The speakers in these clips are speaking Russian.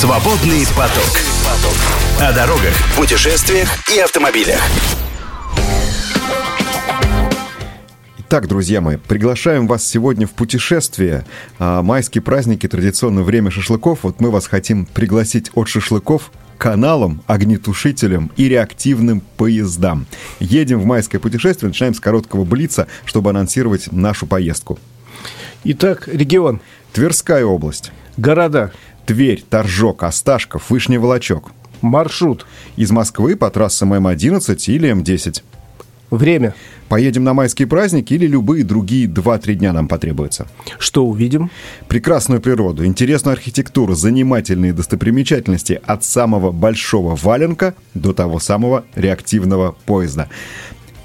Свободный поток. О дорогах, путешествиях и автомобилях. Итак, друзья мои, приглашаем вас сегодня в путешествие. А, майские праздники, традиционное время шашлыков. Вот мы вас хотим пригласить от шашлыков каналам, огнетушителям и реактивным поездам. Едем в майское путешествие, начинаем с короткого блица, чтобы анонсировать нашу поездку. Итак, регион. Тверская область. Города. Тверь, Торжок, Осташков, Вышний Волочок. Маршрут. Из Москвы по трассам М11 или М10. Время. Поедем на майские праздники или любые другие 2-3 дня нам потребуется. Что увидим? Прекрасную природу, интересную архитектуру, занимательные достопримечательности от самого большого валенка до того самого реактивного поезда.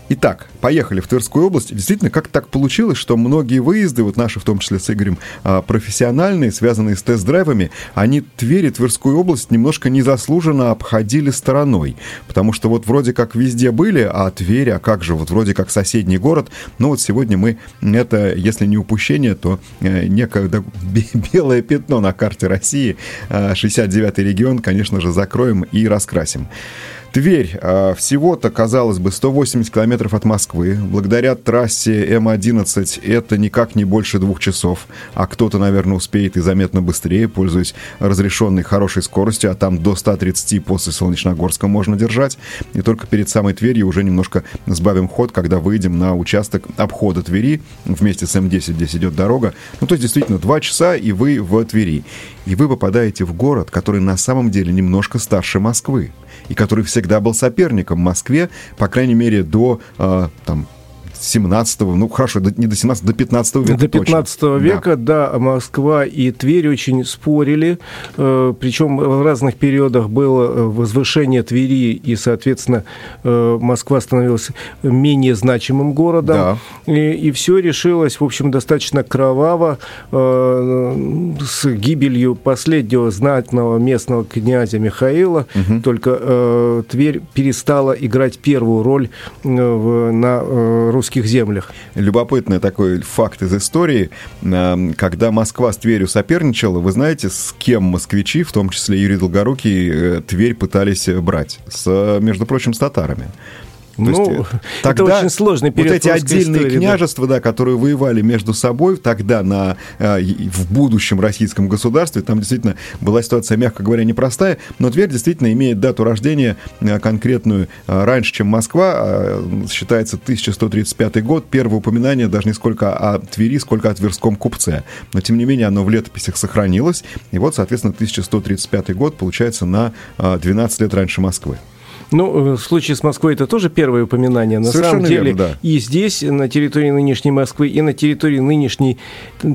Итак, поехали в Тверскую область. Действительно, как так получилось, что многие выезды, вот наши в том числе с Игорем, а, профессиональные, связанные с тест-драйвами, они Тверь и Тверскую область немножко незаслуженно обходили стороной. Потому что вот вроде как везде были, а Тверь, а как же, вот вроде как соседний город. Но вот сегодня мы это, если не упущение, то э, некое да, белое пятно на карте России, 69-й а, регион, конечно же, закроем и раскрасим. Тверь. А, всего-то, казалось бы, 180 километров от Москвы. Благодаря трассе М11 это никак не больше двух часов. А кто-то, наверное, успеет и заметно быстрее, пользуясь разрешенной хорошей скоростью, а там до 130 после Солнечногорска можно держать. И только перед самой Тверью уже немножко сбавим ход, когда выйдем на участок обхода Твери. Вместе с М10 здесь идет дорога. Ну, то есть, действительно, два часа, и вы в Твери. И вы попадаете в город, который на самом деле немножко старше Москвы и который всегда был соперником Москве, по крайней мере, до э, там, 17 ну хорошо, не до 17 до 15 века. До 15 точно. века, да. да, Москва и Тверь очень спорили, э, причем в разных периодах было э, возвышение Твери, и, соответственно, э, Москва становилась менее значимым городом. Да. И, и все решилось, в общем, достаточно кроваво с гибелью последнего знатного местного князя Михаила. Угу. Только Тверь перестала играть первую роль на русских русских землях. Любопытный такой факт из истории. Эм, когда Москва с Тверью соперничала, вы знаете, с кем москвичи, в том числе Юрий Долгорукий, э, Тверь пытались брать? С, между прочим, с татарами. То ну, есть, тогда это очень сложный период Вот эти отдельные истории, княжества, да. да, которые воевали между собой тогда на, э, в будущем российском государстве, там действительно была ситуация, мягко говоря, непростая, но Тверь действительно имеет дату рождения э, конкретную э, раньше, чем Москва, считается 1135 год, первое упоминание даже не сколько о Твери, сколько о Тверском купце, но тем не менее оно в летописях сохранилось, и вот, соответственно, 1135 год получается на 12 лет раньше Москвы. Ну, э, в случае с Москвой это тоже первое упоминание. На Совершенно самом деле, верно, да. и здесь, на территории нынешней Москвы, и на территории нынешней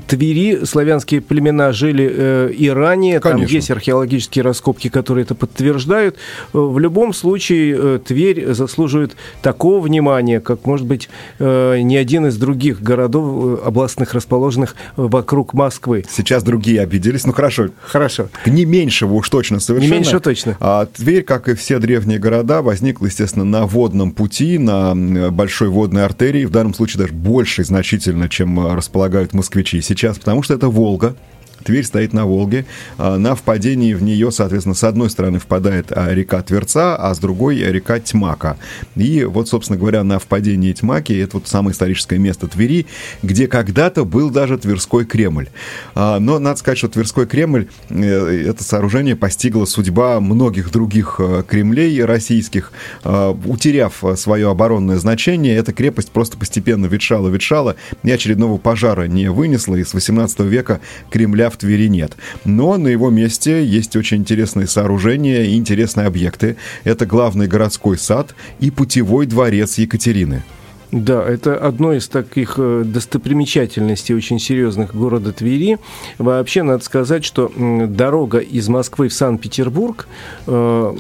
Твери славянские племена жили э, и ранее. Конечно. Там есть археологические раскопки, которые это подтверждают. Э, в любом случае, э, Тверь заслуживает такого внимания, как, может быть, э, ни один из других городов областных, расположенных вокруг Москвы. Сейчас другие обиделись. Ну, хорошо. Хорошо. Не меньшего уж точно совершенно. Не меньше точно. А Тверь, как и все древние города, города возникла, естественно, на водном пути, на большой водной артерии, в данном случае даже больше значительно, чем располагают москвичи сейчас, потому что это Волга, Тверь стоит на Волге. А, на впадении в нее, соответственно, с одной стороны впадает а, река Тверца, а с другой река Тьмака. И вот, собственно говоря, на впадении Тьмаки, это вот самое историческое место Твери, где когда-то был даже Тверской Кремль. А, но надо сказать, что Тверской Кремль, э, это сооружение постигло судьба многих других э, Кремлей российских. Утеряв свое оборонное значение, эта крепость просто постепенно ветшала-ветшала, и очередного пожара не вынесла, и с 18 века Кремля в Твери нет. Но на его месте есть очень интересные сооружения и интересные объекты. Это главный городской сад и путевой дворец Екатерины. Да, это одно из таких э, достопримечательностей очень серьезных города Твери. Вообще, надо сказать, что дорога из Москвы в Санкт-Петербург э,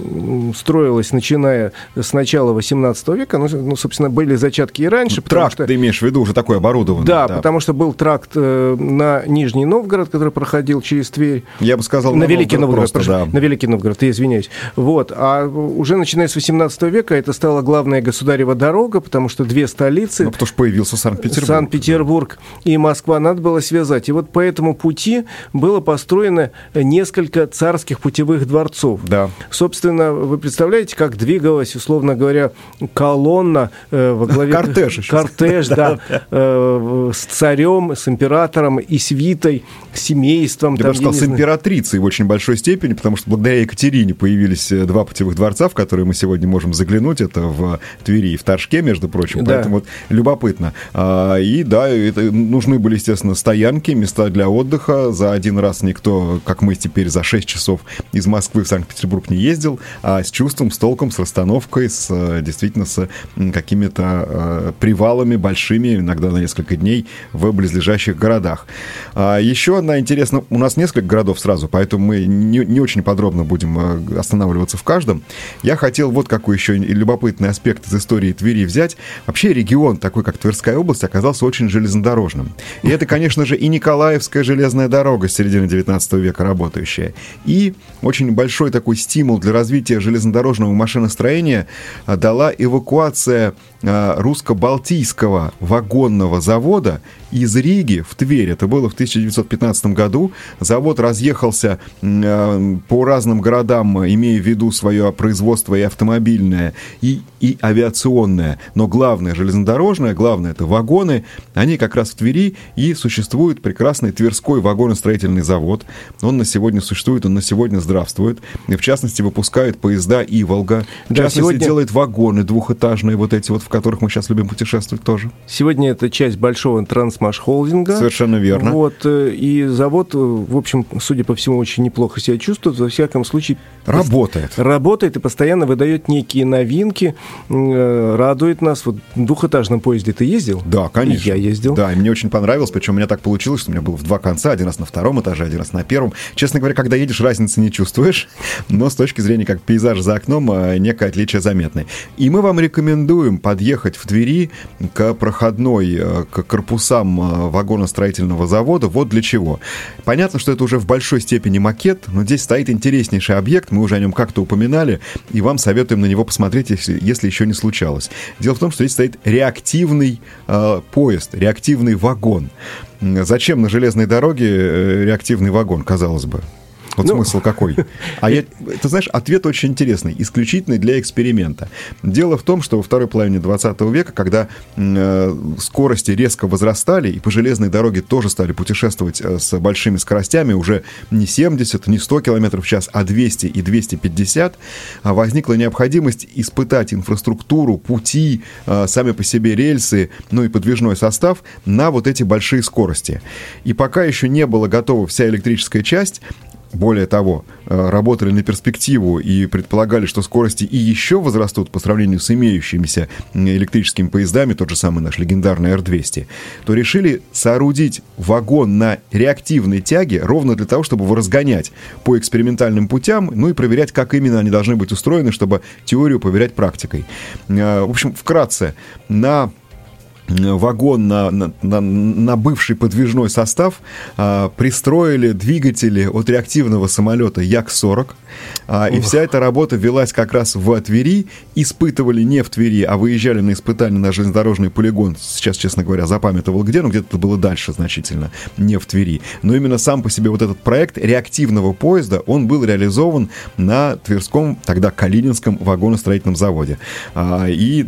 строилась, начиная с начала 18 века. Ну, ну собственно, были зачатки и раньше. Тракт, что... ты имеешь в виду, уже такой оборудованный. Да, да, потому что был тракт э, на Нижний Новгород, который проходил через Тверь. Я бы сказал, на, на Великий Новгород. Просто, прошу, да. На Великий Новгород, я извиняюсь. Вот. А уже начиная с 18 века это стала главная государева дорога, потому что две стороны столицы. Ну, потому что появился Санкт-Петербург. Санкт-Петербург и Москва надо было связать. И вот по этому пути было построено несколько царских путевых дворцов. Да. Собственно, вы представляете, как двигалась, условно говоря, колонна э, во главе... Кортеж еще. Кортеж, да. Э, с царем, с императором и свитой, с семейством. Я бы сказал, с императрицей в очень большой степени, потому что благодаря Екатерине появились э, два путевых дворца, в которые мы сегодня можем заглянуть. Это в Твери и в Торжке, между прочим. Да. Поэтому вот любопытно. А, и да, это, нужны были, естественно, стоянки, места для отдыха. За один раз никто, как мы теперь, за 6 часов из Москвы в Санкт-Петербург не ездил, а с чувством, с толком, с расстановкой, с э, действительно с какими-то э, привалами большими, иногда на несколько дней в близлежащих городах. А еще одна интересная... У нас несколько городов сразу, поэтому мы не, не очень подробно будем э, останавливаться в каждом. Я хотел вот какой еще любопытный аспект из истории Твери взять. Вообще регион, такой как Тверская область, оказался очень железнодорожным. И это, конечно же, и Николаевская железная дорога с середины 19 века работающая, и очень большой такой стимул для развития железнодорожного машиностроения дала эвакуация а, русско-балтийского вагонного завода из Риги в Тверь. Это было в 1915 году. Завод разъехался а, по разным городам, имея в виду свое производство и автомобильное, и, и авиационное. Но главное железнодорожное, главное это вагоны. Они как раз в Твери и существует прекрасный Тверской вагоностроительный завод. Он на сегодня существует, он на сегодня здравствует. И в частности выпускает поезда «Иволга». В да, частности сегодня... делает вагоны двухэтажные, вот эти вот, в которых мы сейчас любим путешествовать тоже. Сегодня это часть большого трансмаш-холдинга. Совершенно верно. Вот, э, и завод, э, в общем, судя по всему, очень неплохо себя чувствует. Во всяком случае... Работает. Работает и постоянно выдает некие новинки, э, радует нас. Вот в двухэтажном поезде ты ездил? Да, конечно. я ездил. Да, и мне очень понравилось, причем у меня так получилось, что у меня было в два конца, один раз на втором этаже, один раз на первом. Честно говоря, когда едешь, разницы не чувствуешь, но с точки зрения как пейзаж за окном, некое отличие заметное. И мы вам рекомендуем под подъехать в Твери к проходной, к корпусам э, вагоностроительного завода. Вот для чего. Понятно, что это уже в большой степени макет, но здесь стоит интереснейший объект, мы уже о нем как-то упоминали, и вам советуем на него посмотреть, если, если еще не случалось. Дело в том, что здесь стоит реактивный э, поезд, реактивный вагон. Зачем на железной дороге э, реактивный вагон, казалось бы? Вот ну, смысл какой? А я, ты знаешь, ответ очень интересный, исключительный для эксперимента. Дело в том, что во второй половине 20 века, когда э, скорости резко возрастали, и по железной дороге тоже стали путешествовать э, с большими скоростями, уже не 70, не 100 км в час, а 200 и 250, э, возникла необходимость испытать инфраструктуру, пути, э, сами по себе рельсы, ну и подвижной состав на вот эти большие скорости. И пока еще не была готова вся электрическая часть, более того, э, работали на перспективу и предполагали, что скорости и еще возрастут по сравнению с имеющимися электрическими поездами, тот же самый наш легендарный R200, то решили соорудить вагон на реактивной тяге ровно для того, чтобы его разгонять по экспериментальным путям, ну и проверять, как именно они должны быть устроены, чтобы теорию проверять практикой. Э, в общем, вкратце, на вагон на, на, на, на бывший подвижной состав а, пристроили двигатели от реактивного самолета Як-40. А, и вся эта работа велась как раз в Твери. Испытывали не в Твери, а выезжали на испытания на железнодорожный полигон. Сейчас, честно говоря, запамятовал где, но где-то это было дальше значительно, не в Твери. Но именно сам по себе вот этот проект реактивного поезда, он был реализован на Тверском, тогда Калининском вагоностроительном заводе. А, и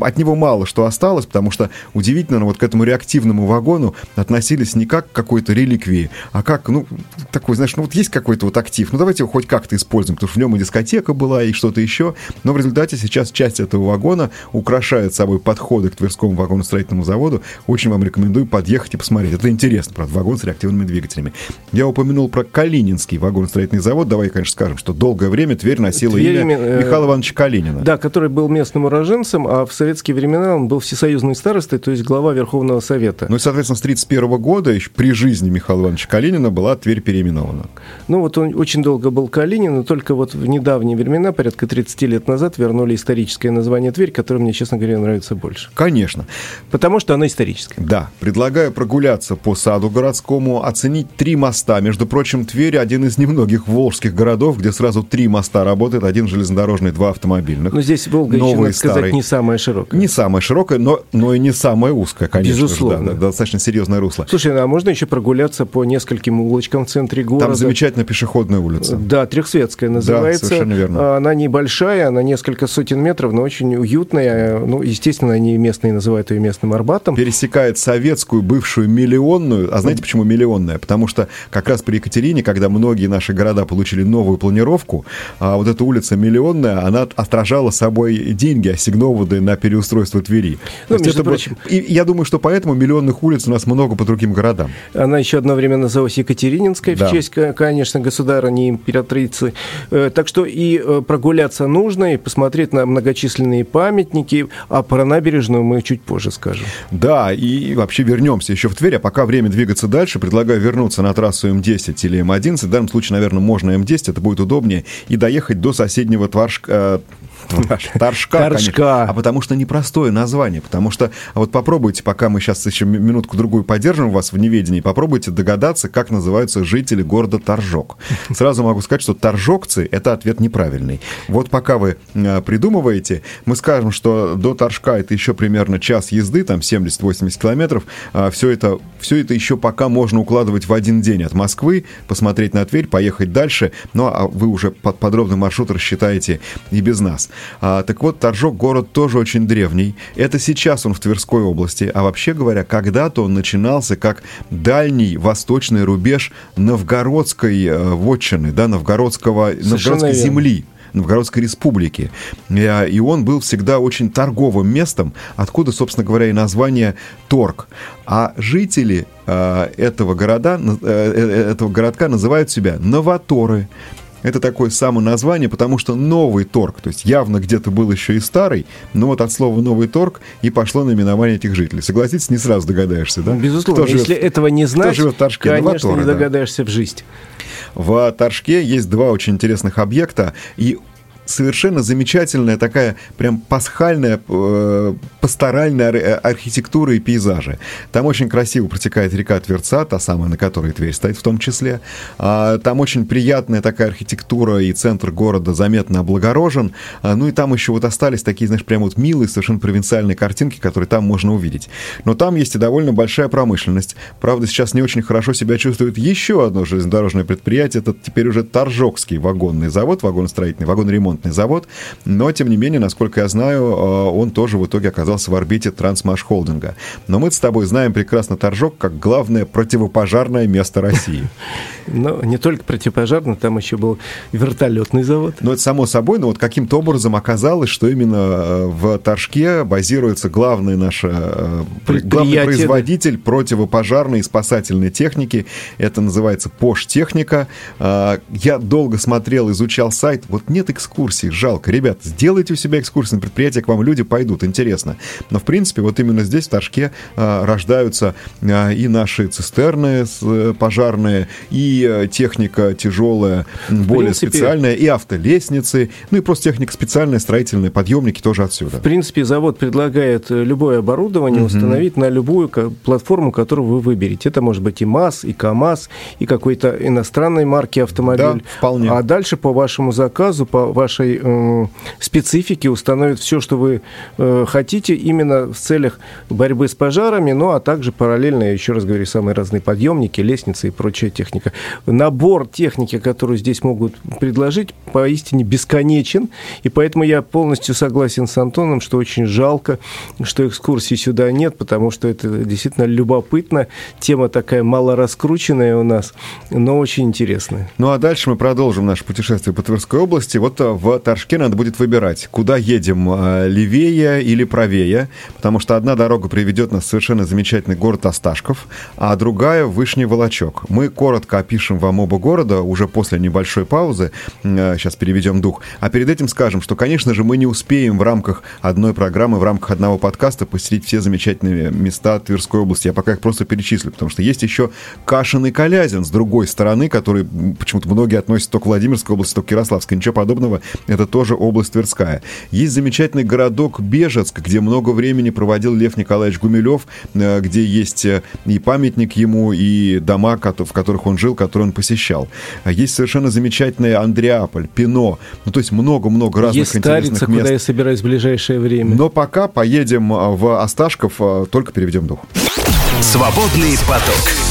от него мало что осталось, потому что удивительно, вот к этому реактивному вагону относились не как к какой-то реликвии, а как, ну, такой, знаешь, ну вот есть какой-то вот актив, ну давайте его хоть как-то используем, потому что в нем и дискотека была, и что-то еще, но в результате сейчас часть этого вагона украшает собой подходы к Тверскому вагоностроительному заводу. Очень вам рекомендую подъехать и посмотреть. Это интересно, правда, вагон с реактивными двигателями. Я упомянул про Калининский вагоностроительный завод. Давай, конечно, скажем, что долгое время Тверь носила Тверь, имя э, Михаила Ивановича Калинина. Да, который был местным уроженцем, а в советские времена он был всесоюзным союзный старостой, то есть глава Верховного Совета. Ну и, соответственно, с 1931 года, еще при жизни Михаила Ивановича Калинина, была Тверь переименована. Ну вот он очень долго был Калинин, но только вот в недавние времена, порядка 30 лет назад, вернули историческое название Тверь, которое мне, честно говоря, нравится больше. Конечно. Потому что оно историческое. Да. Предлагаю прогуляться по саду городскому, оценить три моста. Между прочим, Тверь один из немногих волжских городов, где сразу три моста работают. Один железнодорожный, два автомобильных. Но здесь Волга еще, надо сказать, не самая широкая. Не самая широкая, но, но и не самая узкая, конечно. Безусловно. Же, да, достаточно серьезное русло. Слушай, а можно еще прогуляться по нескольким улочкам в центре города? Там замечательная пешеходная улица. Да, Трехсветская называется. Да, совершенно верно. Она небольшая, она несколько сотен метров, но очень уютная. Ну, естественно, они местные называют ее местным Арбатом. Пересекает советскую бывшую миллионную. А знаете, почему миллионная? Потому что как раз при Екатерине, когда многие наши города получили новую планировку, а вот эта улица миллионная, она отражала собой деньги, ассигнованные на переустройство Твери. Ну, между прочим... было... И я думаю, что поэтому миллионных улиц у нас много по другим городам. Она еще одно время называлась Екатерининской, да. в честь, конечно, государыни императрицы. Э, так что и э, прогуляться нужно, и посмотреть на многочисленные памятники, а про набережную мы чуть позже скажем. Да, и вообще вернемся еще в Тверь, а пока время двигаться дальше, предлагаю вернуться на трассу М10 или М11. В данном случае, наверное, можно М10, это будет удобнее, и доехать до соседнего Тваршка, э, Торжка, Торжка. А потому что непростое название. Потому что а вот попробуйте, пока мы сейчас еще минутку-другую поддержим вас в неведении, попробуйте догадаться, как называются жители города Торжок. Сразу могу сказать, что торжокцы — это ответ неправильный. Вот пока вы а, придумываете, мы скажем, что до Торжка это еще примерно час езды, там 70-80 километров. А, все это, все это еще пока можно укладывать в один день от Москвы, посмотреть на Тверь, поехать дальше. Ну, а вы уже под подробный маршрут рассчитаете и без нас. А, так вот, Торжок город тоже очень древний. Это сейчас он в Тверской области. А вообще говоря, когда-то он начинался как дальний восточный рубеж новгородской э, вотчины, да, новгородского, новгородской верно. земли. Новгородской республики. Э, и он был всегда очень торговым местом, откуда, собственно говоря, и название Торг. А жители э, этого города, этого городка называют себя новаторы. Это такое само название, потому что новый торг, то есть явно где-то был еще и старый, но вот от слова новый торг и пошло наименование этих жителей. Согласитесь, не сразу догадаешься, да? Безусловно, кто если живет, этого не знать, живет в Торжке? конечно, Новаторы, не догадаешься да. в жизнь. В Торжке есть два очень интересных объекта, и совершенно замечательная такая прям пасхальная э, пасторальная ар- архитектура и пейзажи. Там очень красиво протекает река Тверца, та самая, на которой Тверь стоит в том числе. А, там очень приятная такая архитектура, и центр города заметно облагорожен. А, ну и там еще вот остались такие, знаешь, прям вот милые, совершенно провинциальные картинки, которые там можно увидеть. Но там есть и довольно большая промышленность. Правда, сейчас не очень хорошо себя чувствует еще одно железнодорожное предприятие. Это теперь уже Торжокский вагонный завод, вагоностроительный, вагоноремонт ремонтный завод, но, тем не менее, насколько я знаю, э, он тоже в итоге оказался в орбите Трансмаш Холдинга. Но мы с тобой знаем прекрасно Торжок как главное противопожарное место России. Ну, не только противопожарный, там еще был вертолетный завод. Ну, это само собой, но вот каким-то образом оказалось, что именно э, в Торжке базируется главный наш э, главный производитель да. противопожарной и спасательной техники. Это называется Пош-техника. Я долго смотрел, изучал сайт. Вот нет экскурсии экскурсии. Жалко. Ребят, сделайте у себя экскурсии на предприятие, к вам люди пойдут. Интересно. Но, в принципе, вот именно здесь, в Торжке, а, рождаются а, и наши цистерны э, пожарные, и э, техника тяжелая, более принципе, специальная, и автолестницы, ну и просто техника специальная, строительные подъемники тоже отсюда. В принципе, завод предлагает э, любое оборудование угу. установить на любую платформу, которую вы выберете. Это может быть и МАЗ, и КАМАЗ, и какой-то иностранной марки автомобиль. Да, вполне. А дальше по вашему заказу, по вашей вашей э, специфики установит все, что вы э, хотите, именно в целях борьбы с пожарами, ну а также параллельно, я еще раз говорю, самые разные подъемники, лестницы и прочая техника. Набор техники, которую здесь могут предложить, поистине бесконечен, и поэтому я полностью согласен с Антоном, что очень жалко, что экскурсий сюда нет, потому что это действительно любопытно, тема такая мало раскрученная у нас, но очень интересная. Ну а дальше мы продолжим наше путешествие по Тверской области. Вот в в Торжке надо будет выбирать, куда едем, э, левее или правее, потому что одна дорога приведет нас в совершенно замечательный город Осташков, а другая в Вышний Волочок. Мы коротко опишем вам оба города уже после небольшой паузы, сейчас переведем дух, а перед этим скажем, что, конечно же, мы не успеем в рамках одной программы, в рамках одного подкаста посетить все замечательные места Тверской области. Я пока их просто перечислю, потому что есть еще Кашин и Калязин с другой стороны, который почему-то многие относят то к Владимирской области, то к Ярославской. Ничего подобного, это тоже область Тверская. Есть замечательный городок Бежецк, где много времени проводил Лев Николаевич Гумилев, э, где есть э, и памятник ему, и дома, в которых он жил, которые он посещал. Есть совершенно замечательный Андреаполь, Пино. Ну, то есть много-много разных есть интересных Старица, мест. куда я собираюсь в ближайшее время. Но пока поедем э, в Осташков, только переведем дух. Свободный поток.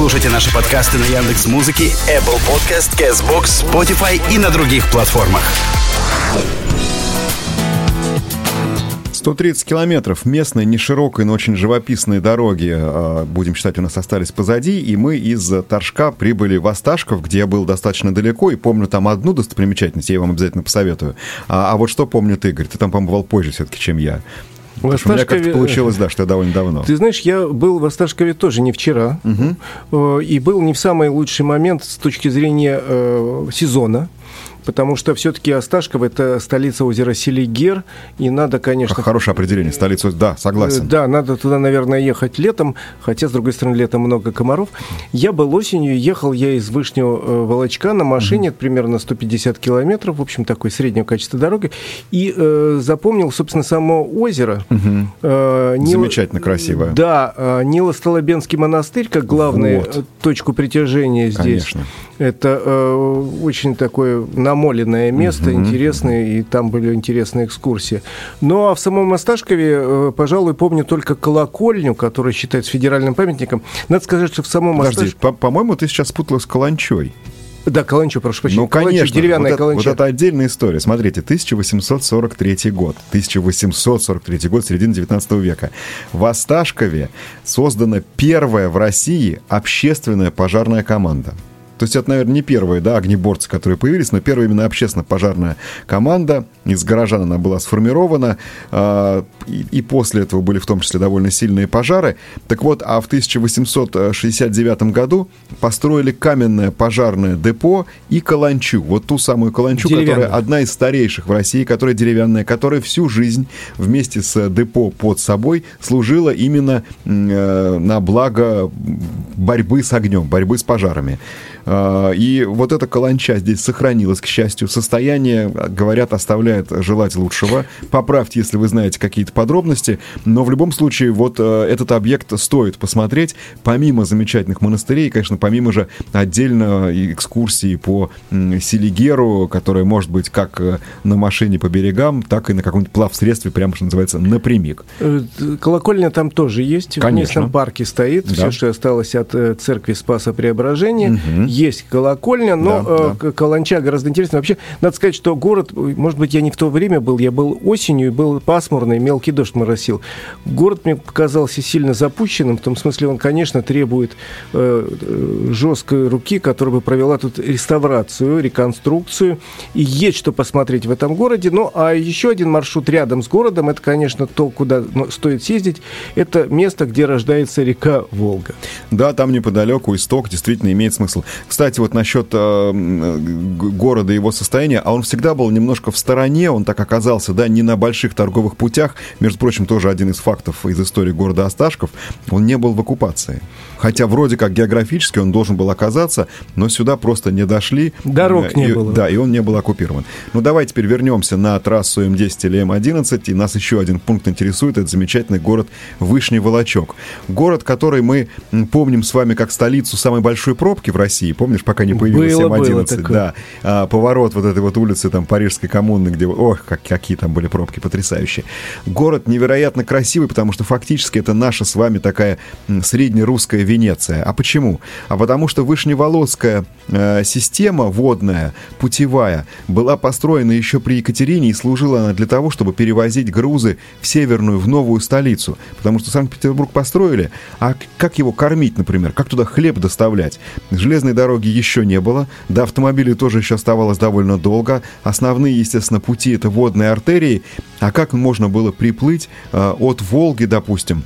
Слушайте наши подкасты на Яндекс Музыке, Apple Podcast, Castbox, Spotify и на других платформах. 130 километров местной, не широкой, но очень живописной дороги, а, будем считать, у нас остались позади, и мы из Торжка прибыли в Осташков, где я был достаточно далеко, и помню там одну достопримечательность, я вам обязательно посоветую. А, а вот что помнит Игорь? Ты там побывал позже все-таки, чем я. В что у меня как-то Осташкове- получилось, да, что я довольно давно. Ты знаешь, я был в Осташкове тоже не вчера, э, и был не в самый лучший момент с точки зрения э, сезона. Потому что все-таки Осташков это столица озера Селигер, и надо, конечно, Хорошее определение, столицу, да, согласен. Э, Да, надо туда, наверное, ехать летом, хотя, с другой стороны, летом много комаров. Я был осенью, ехал я из Вышнего э, Волочка на машине, примерно 150 километров, в общем, такой среднего качества дороги, и э, запомнил, собственно, само озеро. Э, Нил- Замечательно красивое. Да, э, Нило-Столобенский монастырь, как главную Вот. э, точку притяжения здесь. Конечно. Это э, очень такое намоленное место, интересное, и там были интересные экскурсии. Ну, а в самом Осташкове, э, пожалуй, помню только колокольню, которая считается федеральным памятником. Надо сказать, что в самом Подожди, Осташкове... по- по-моему, ты сейчас спутала с Каланчой. Да, каланчу, прошу прощения. Ну, Каланча, конечно. деревянная вот, это, каланча. вот это отдельная история. Смотрите, 1843 год. 1843 год, середина 19 века. В Осташкове создана первая в России общественная пожарная команда. То есть это, наверное, не первые, да, огнеборцы, которые появились, но первая именно общественно-пожарная команда. Из горожан она была сформирована, а, и, и после этого были в том числе довольно сильные пожары. Так вот, а в 1869 году построили каменное пожарное депо и каланчу. Вот ту самую каланчу, которая одна из старейших в России, которая деревянная, которая всю жизнь вместе с депо под собой служила именно э, на благо борьбы с огнем, борьбы с пожарами. А, И вот эта каланча здесь сохранилась, к счастью. Состояние, говорят, оставляет желать лучшего. Поправьте, если вы знаете какие-то подробности. Но в любом случае, вот э, этот объект стоит посмотреть. Помимо замечательных монастырей, конечно, помимо же отдельно экскурсии по Селигеру, которая может быть как э, на машине по берегам, так и на каком-нибудь плавсредстве, прямо что называется, напрямик. Э, Колокольня там тоже есть. В Конечно. местном парке стоит. Да. Все, что осталось от церкви Спаса Преображения. Есть колокольня, но Да, э, к- Каланча гораздо интереснее. Вообще, надо сказать, что город, может быть, я не в то время был, я был осенью, и был пасмурный, мелкий дождь моросил. Город мне показался сильно запущенным, в том смысле, он, конечно, требует э, э, жесткой руки, которая бы провела тут реставрацию, реконструкцию. И есть что посмотреть в этом городе. Ну, а еще один маршрут рядом с городом, это, конечно, то, куда ну, стоит съездить, это место, где рождается река Волга. Да, там неподалеку исток действительно имеет смысл. Кстати, вот насчет э, города и его состояния, а он всегда был немножко в стороне, он так оказался, да, не на больших торговых путях. Между прочим, тоже один из фактов из истории города Осташков, он не был в оккупации. Хотя вроде как географически он должен был оказаться, но сюда просто не дошли. Дорог Э, не и- было. Да, и он не был оккупирован. Ну, давай теперь вернемся на трассу М10 или М11, и нас еще один пункт интересует, это замечательный город Вышний Волочок. Город, который мы помним с вами как столицу самой большой пробки в России, помнишь, пока не появилась Было, было М11? такое. да, А, поворот вот этой вот улицы, там, Парижской коммуны, где, ох, как, какие там были пробки потрясающие. Город невероятно красивый, потому что фактически это наша с вами такая среднерусская Венеция. А почему? А потому что Вышневолодская э, система водная, путевая, была построена еще при Екатерине и служила она для того, чтобы перевозить грузы в северную, в новую столицу. Потому что Санкт-Петербург построили, а как его кормить, например, как туда хлеб доставлять? Железные дороги еще не было, до автомобилей тоже еще оставалось довольно долго. Основные, естественно, пути это водные артерии. А как можно было приплыть э, от Волги, допустим,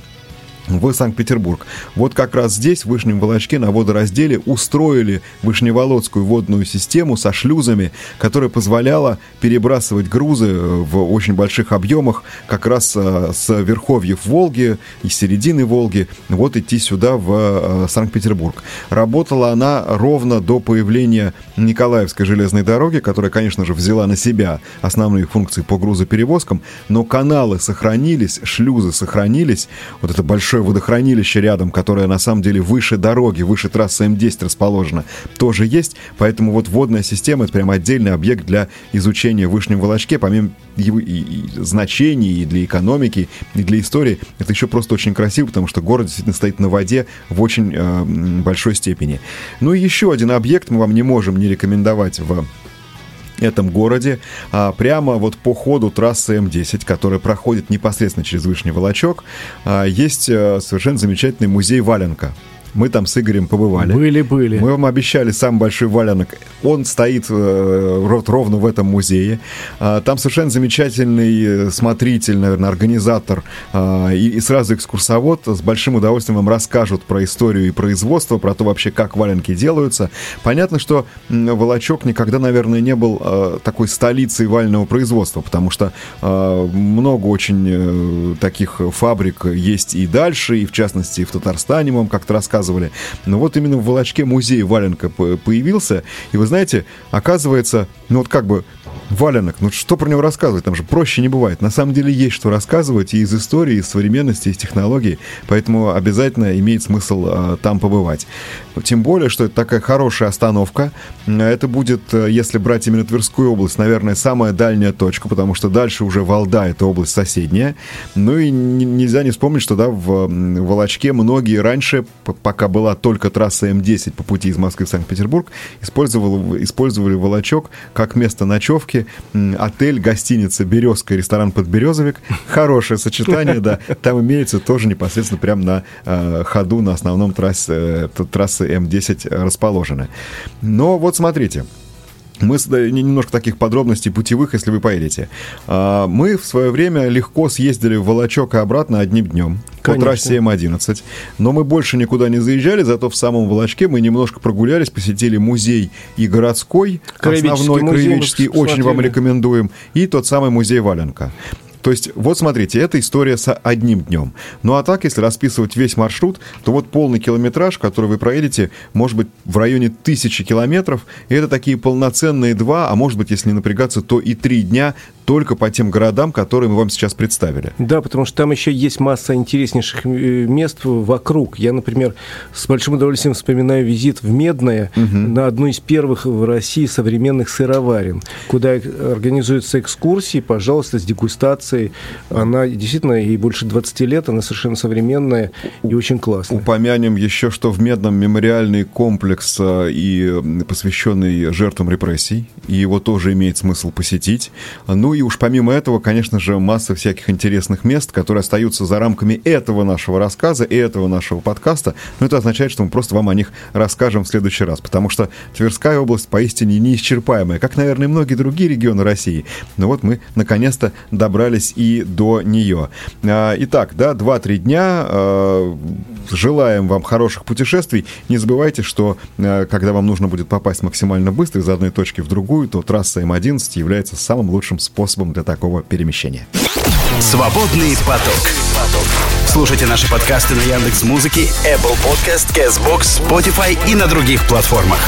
в Санкт-Петербург. Вот как раз здесь, в Вышнем Волочке, на водоразделе устроили Вышневолодскую водную систему со шлюзами, которая позволяла перебрасывать грузы э, в очень больших объемах как раз э, с верховьев Волги и середины Волги, вот идти сюда, в э, Санкт-Петербург. Работала она ровно до появления Николаевской железной дороги, которая, конечно же, взяла на себя основные функции по грузоперевозкам, но каналы сохранились, шлюзы сохранились, вот это большое большое водохранилище рядом, которое на самом деле выше дороги, выше трассы М10 расположено, тоже есть. Поэтому вот водная система — это прям отдельный объект для изучения в Вышнем Волочке, помимо его и, и значений и для экономики, и для истории. Это еще просто очень красиво, потому что город действительно стоит на воде в очень э, большой степени. Ну и еще один объект мы вам не можем не рекомендовать в этом городе, а, прямо вот по ходу трассы М10, которая проходит непосредственно через Вышний Волочок, а, есть а, совершенно замечательный музей Валенка. Мы там с Игорем побывали. Были, были. Мы вам обещали самый большой валенок. Он стоит э, ровно в этом музее. А, там совершенно замечательный э, смотритель, наверное, организатор а, и, и сразу экскурсовод с большим удовольствием вам расскажут про историю и производство, про то вообще, как валенки делаются. Понятно, что Волочок никогда, наверное, не был а, такой столицей вального производства, потому что а, много очень а, таких фабрик есть и дальше, и в частности в Татарстане, мы вам как-то рассказывали рассказывали. Но вот именно в Волочке музей Валенка появился. И вы знаете, оказывается, ну вот как бы валенок, ну что про него рассказывать, там же проще не бывает. На самом деле есть что рассказывать и из истории, и из современности, и из технологий, поэтому обязательно имеет смысл а, там побывать. Тем более, что это такая хорошая остановка. Это будет, э, если брать именно Тверскую область, наверное, самая дальняя точка, потому что дальше уже Валда, это область соседняя. Ну и нельзя не вспомнить, что да, в Волочке многие раньше, пока была только трасса М10 по пути из Москвы в Санкт-Петербург, использовали, использовали Волочок как место ночевки. Отель, гостиница «Березка» ресторан «Подберезовик». Хорошее сочетание, да. Там имеется тоже непосредственно прямо на э, ходу на основном трассе, э, трассы М10 расположены. Но вот смотрите, мы немножко таких подробностей путевых, если вы поедете. А, мы в свое время легко съездили в Волочок и обратно одним днем по трассе М11. Но мы больше никуда не заезжали, зато в самом Волочке мы немножко прогулялись, посетили музей и городской, основной музей, краеведческий, очень вам рекомендуем, и тот самый музей Валенка. То есть, вот смотрите, это история с одним днем. Ну а так, если расписывать весь маршрут, то вот полный километраж, который вы проедете, может быть в районе тысячи километров. И это такие полноценные два, а может быть, если не напрягаться, то и три дня только по тем городам, которые мы вам сейчас представили. Да, потому что там еще есть масса интереснейших э, мест вокруг. Я, например, с большим удовольствием вспоминаю визит в Медное угу. на одну из первых в России современных сыроварен, куда организуются экскурсии, пожалуйста, с дегустацией. Она действительно, ей больше 20 лет, она совершенно современная и очень классная. Упомянем еще, что в Медном мемориальный комплекс э, и посвященный жертвам репрессий, и его тоже имеет смысл посетить. Ну и уж помимо этого, конечно же, масса всяких интересных мест, которые остаются за рамками этого нашего рассказа и этого нашего подкаста. Но это означает, что мы просто вам о них расскажем в следующий раз, потому что Тверская область поистине неисчерпаемая, как, наверное, многие другие регионы России. Но вот мы наконец-то добрались и до нее. А, итак, да, 2-3 дня. А, желаем вам хороших путешествий. Не забывайте, что а, когда вам нужно будет попасть максимально быстро из одной точки в другую, то трасса М11 является самым лучшим способом способом для такого перемещения. Свободный поток. Слушайте наши подкасты на Яндекс Музыке, Apple Podcast, Castbox, Spotify и на других платформах.